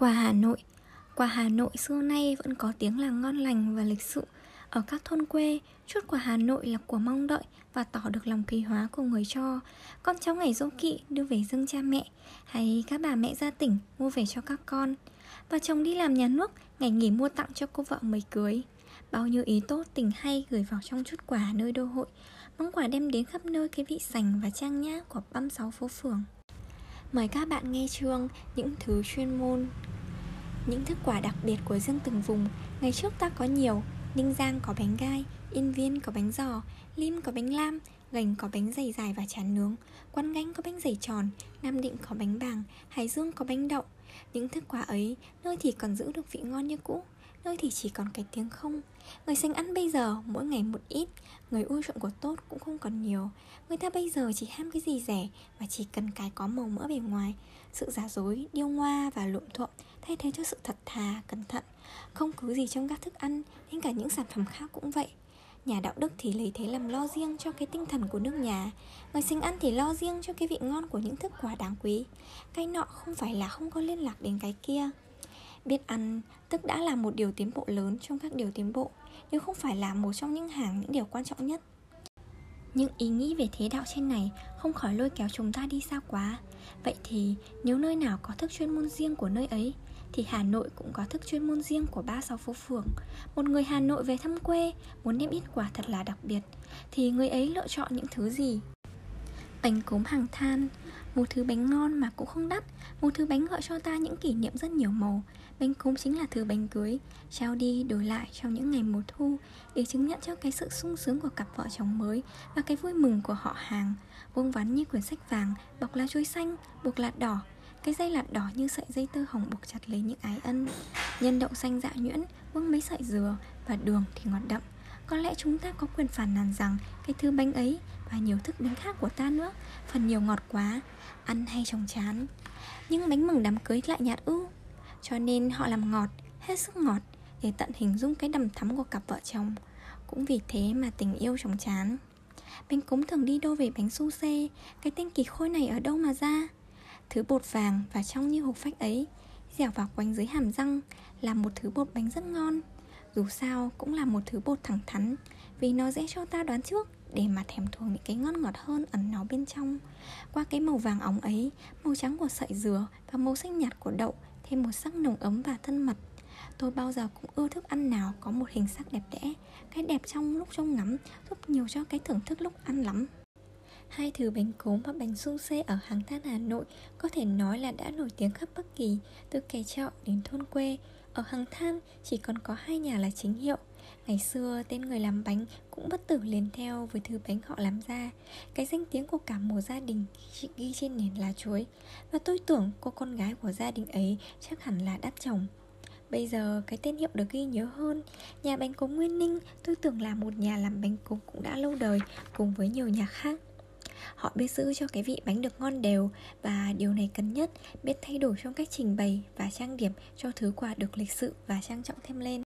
Quà Hà Nội. Quà Hà Nội xưa nay vẫn có tiếng là ngon lành và lịch sự. Ở các thôn quê, chút quà Hà Nội là của mong đợi và tỏ được lòng kỳ hóa của người cho. Con cháu ngày dỗ kỵ đưa về dâng cha mẹ Hay các bà mẹ ra tỉnh mua về cho các con. Và chồng đi làm nhà nước, ngày nghỉ mua tặng cho cô vợ mới cưới. Bao nhiêu ý tốt tình hay gửi vào trong chút quà nơi đô hội. Mong quà đem đến khắp nơi cái vị sành và trang nhã của băm sáu phố phường. Mời các bạn nghe chương Những thứ chuyên môn. Những thức quả đặc biệt của riêng từng vùng. Ngày trước ta có nhiều, Ninh Giang có bánh gai, Yên Viên có bánh giò, Lim có bánh lam, Gành có bánh dày dài và chán nướng Quan Gánh có bánh dày tròn, Nam Định có bánh bàng, Hải Dương có bánh đậu. Những thức quà ấy, Nơi thì còn giữ được vị ngon như cũ. Nơi thì chỉ còn cái tiếng không. Người sinh ăn bây giờ mỗi ngày một ít. Người ưa chuộng của tốt cũng không còn nhiều. Người ta bây giờ chỉ ham cái gì rẻ Và chỉ cần cái có màu mỡ bề ngoài. Sự giả dối, điêu ngoa và lộn thuộm Thay thế cho sự thật thà, cẩn thận. Không cứ gì trong các thức ăn Nên cả những sản phẩm khác cũng vậy. Nhà đạo đức thì lấy thế làm lo riêng cho cái tinh thần của nước nhà. Người sinh ăn thì lo riêng cho cái vị ngon của những thức quà đáng quý. Cái nọ không phải là không có liên lạc đến cái kia. Biết ăn, tức đã là một điều tiến bộ lớn trong các điều tiến bộ, Nhưng không phải là một trong những hàng, những điều quan trọng nhất. Những ý nghĩ về thế đạo trên này không khỏi lôi kéo chúng ta đi xa quá. Vậy thì, nếu nơi nào có thức chuyên môn riêng của nơi ấy, Thì Hà Nội cũng có thức chuyên môn riêng của ba sáu phố phường. Một người Hà Nội về thăm quê, Muốn đem ít quà thật là đặc biệt, Thì người ấy lựa chọn những thứ gì? Bánh cốm hàng than. Một thứ bánh ngon mà cũng không đắt. Một thứ bánh gọi cho ta những kỷ niệm rất nhiều màu. Bánh cốm chính là thứ bánh cưới. Trao đi đổi lại trong những ngày mùa thu Để chứng nhận cho cái sự sung sướng của cặp vợ chồng mới Và cái vui mừng của họ hàng. Vuông vắn như quyển sách vàng Bọc lá chuối xanh, buộc lạt đỏ. Cái dây lạt đỏ như sợi dây tơ hồng buộc chặt lấy những ái ân. Nhân đậu xanh dạ nhuyễn Vương mấy sợi dừa Và đường thì ngọt đậm. Có lẽ chúng ta có quyền phản nàn rằng Cái thứ bánh ấy và nhiều thức bánh khác của ta nữa. Phần nhiều ngọt quá Ăn hay chồng chán. Nhưng bánh mừng đám cưới lại nhạt ưu cho nên họ làm ngọt, hết sức ngọt Để tận hình dung cái đầm thắm của cặp vợ chồng. Cũng vì thế mà tình yêu chồng chán. Bánh cúng thường đi đôi về bánh su xê Cái tên kỳ khôi này ở đâu mà ra? Thứ bột vàng và trong như hộp phách ấy Dẻo vào quanh dưới hàm răng Là một thứ bột bánh rất ngon. Dù sao cũng là một thứ bột thẳng thắn Vì nó dễ cho ta đoán trước để mà thèm thuồng những cái ngon ngọt hơn ẩn nó bên trong Qua cái màu vàng óng ấy, màu trắng của sợi dừa và màu xanh nhạt của đậu thêm một sắc nồng ấm và thân mật Tôi bao giờ cũng ưa thức ăn nào có một hình sắc đẹp đẽ Cái đẹp trong lúc trông ngắm giúp nhiều cho cái thưởng thức lúc ăn lắm Hai thứ bánh cốm và bánh sung xê ở hàng than Hà Nội có thể nói là đã nổi tiếng khắp Bắc Kỳ, từ kẻ trọ đến thôn quê. Ở hàng than chỉ còn có hai nhà là chính hiệu. Ngày xưa, tên người làm bánh cũng bất tử liền theo với thứ bánh họ làm ra. Cái danh tiếng của cả một gia đình ghi trên nền lá chuối. Và tôi tưởng cô con gái của gia đình ấy chắc hẳn là đắt chồng. Bây giờ, cái tên hiệu được ghi nhớ hơn. Nhà bánh cố Nguyên Ninh, tôi tưởng là một nhà làm bánh cố cũng đã lâu đời, Cùng với nhiều nhà khác. Họ biết giữ cho cái vị bánh được ngon đều, Và điều này cần nhất, Biết thay đổi trong cách trình bày và trang điểm Cho thứ quà được lịch sự và trang trọng thêm lên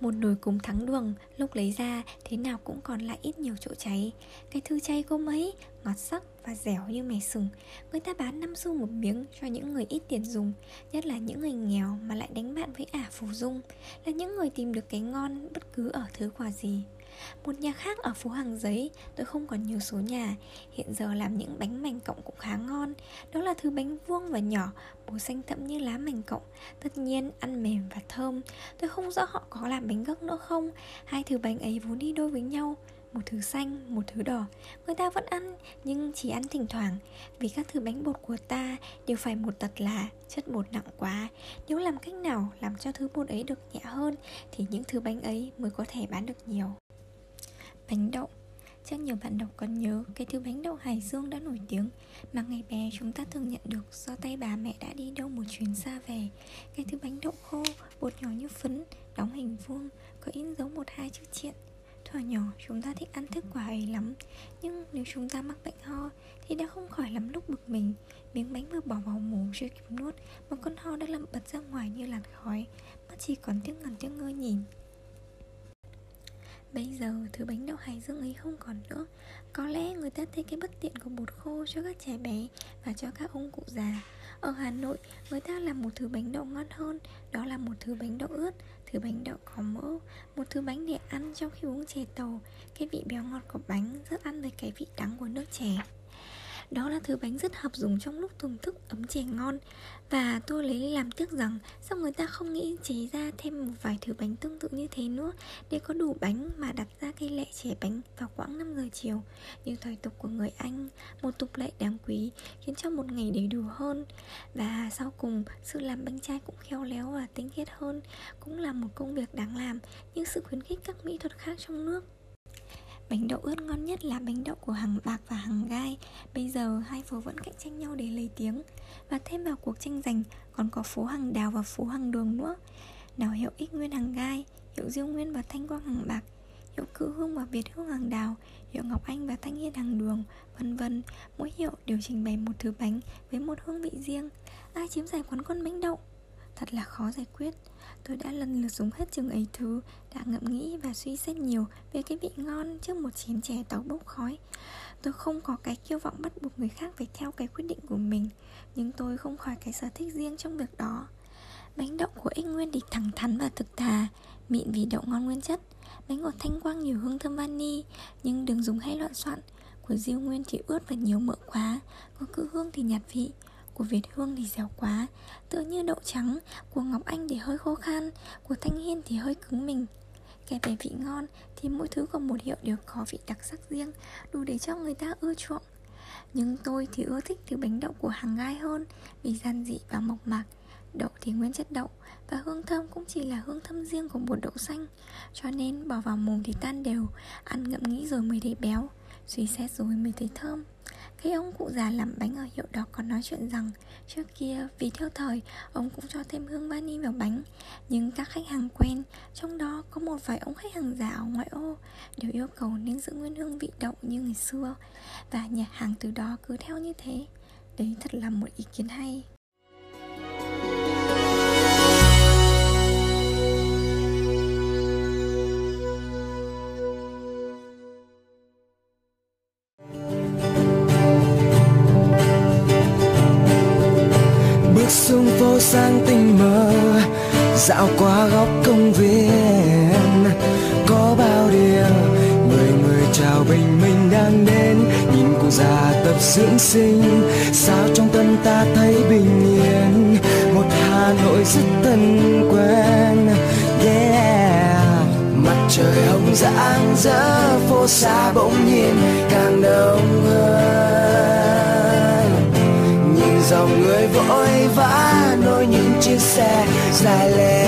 một nồi cúng thắng đường, Lúc lấy ra, thế nào cũng còn lại ít nhiều chỗ cháy. Cái thư chay cô mấy Ngọt sắc và dẻo như mè sừng. Người ta bán 5 xu một miếng cho những người ít tiền dùng, Nhất là những người nghèo mà lại đánh bạn với ả phù dung, Là những người tìm được cái ngon bất cứ ở thứ quà gì một nhà khác ở phố Hàng Giấy Tôi không còn nhiều số nhà. Hiện giờ làm những bánh mảnh cộng cũng khá ngon. Đó là thứ bánh vuông và nhỏ Màu xanh thẫm như lá mảnh cộng. Tất nhiên ăn mềm và thơm. Tôi không rõ họ có làm bánh gấc nữa không. Hai thứ bánh ấy vốn đi đôi với nhau. Một thứ xanh, một thứ đỏ. Người ta vẫn ăn, nhưng chỉ ăn thỉnh thoảng. Vì các thứ bánh bột của ta đều phải một tật là chất bột nặng quá. Nếu làm cách nào làm cho thứ bột ấy được nhẹ hơn Thì những thứ bánh ấy mới có thể bán được nhiều. Bánh đậu. Chắc nhiều bạn đọc còn nhớ cái thứ bánh đậu Hải Dương đã nổi tiếng Mà ngày bé chúng ta thường nhận được do tay bà mẹ đã đi đâu một chuyến xa về. Cái thứ bánh đậu khô, bột nhỏ như phấn, đóng hình vuông, có in dấu một hai chữ triện. Thuở nhỏ chúng ta thích ăn thức quả ấy lắm. Nhưng nếu chúng ta mắc bệnh ho Thì đã không khỏi lắm lúc bực mình. Miếng bánh vừa bỏ vào mồm chưa kịp nuốt Một con ho đã lầm bật ra ngoài như làn khói Mắt chỉ còn tiếc ngẩn tiếc ngơ nhìn. Bây giờ thứ bánh đậu hải dương ấy không còn nữa. Có lẽ người ta thấy cái bất tiện của bột khô cho các trẻ bé Và cho các ông cụ già. Ở Hà Nội, người ta làm một thứ bánh đậu ngon hơn Đó là một thứ bánh đậu ướt Thứ bánh đậu có mỡ Một thứ bánh để ăn trong khi uống chè tàu. Cái vị béo ngọt của bánh rất ăn với cái vị đắng của nước chè đó là thứ bánh rất hợp dùng trong lúc thưởng thức ấm chè ngon. Và tôi lấy làm tiếc rằng Sao người ta không nghĩ chế ra thêm một vài thứ bánh tương tự như thế nữa Để có đủ bánh mà đặt ra cây lệ chè bánh vào khoảng 5 giờ chiều. Như thời tục của người Anh, Một tục lệ đáng quý, khiến cho một ngày đầy đủ hơn. Và sau cùng, sự làm bánh trai cũng khéo léo và tinh khiết hơn, Cũng là một công việc đáng làm nhưng sự khuyến khích các mỹ thuật khác trong nước. Bánh đậu ướt ngon nhất là bánh đậu của hàng bạc và hàng gai. Bây giờ hai phố vẫn cạnh tranh nhau để lấy tiếng. Và thêm vào cuộc tranh giành còn có phố hàng đào và phố hàng đường nữa. Nào hiệu ích nguyên hàng gai, hiệu diêu nguyên và thanh quang hàng bạc Hiệu cự hương và việt hương hàng đào, hiệu ngọc anh và thanh hiên hàng đường Vân vân, mỗi hiệu đều trình bày một thứ bánh với một hương vị riêng. Ai chiếm giải quán con bánh đậu? Thật là khó giải quyết. Tôi đã lần lượt dùng hết chừng ấy thứ, Đã ngẫm nghĩ và suy xét nhiều Về cái vị ngon trước một chén chè tàu bốc khói. Tôi không có cái kiêu vọng bắt buộc người khác phải theo cái quyết định của mình, Nhưng tôi không khỏi cái sở thích riêng trong việc đó. Bánh đậu của Ích Nguyên thì thẳng thắn và thực thà, Mịn vì đậu ngon nguyên chất. Bánh của Thanh Quang nhiều hương thơm vani, Nhưng đừng dùng hay loạn soạn. Của Diêu Nguyên thì ướt và nhiều mỡ quá, Có cự hương thì nhạt vị của Việt Hương thì dẻo quá. Tựa như đậu trắng, Của Ngọc Anh thì hơi khô khan, Của Thanh Hiên thì hơi cứng mình. Kể về vị ngon thì mỗi thứ của một hiệu đều có vị đặc sắc riêng, Đủ để cho người ta ưa chuộng. Nhưng tôi thì ưa thích thứ bánh đậu của hàng gai hơn, Vì giản dị và mộc mạc. Đậu thì nguyên chất đậu, Và hương thơm cũng chỉ là hương thơm riêng của bột đậu xanh. Cho nên bỏ vào mồm thì tan đều, Ăn ngậm nghĩ rồi mới thấy béo, Suy xét rồi mới thấy thơm khi ông cụ già làm bánh ở hiệu đó còn nói chuyện rằng, Trước kia vì theo thời Ông cũng cho thêm hương vani vào bánh. Nhưng các khách hàng quen, Trong đó có một vài ông khách hàng già ở ngoại ô, Đều yêu cầu nên giữ nguyên hương vị đậu như ngày xưa. Và nhà hàng từ đó cứ theo như thế. Đấy thật là một ý kiến hay. Dưỡng sinh. Sao trong tâm ta thấy bình yên? Một hà nội rất thân quen. Yeah. Mặt trời hồng rạng rỡ, phố xa bỗng nhiên càng đông hơn. Nhìn dòng người vội vã, nối những chiếc xe dài lên.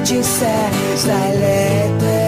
nối những chiếc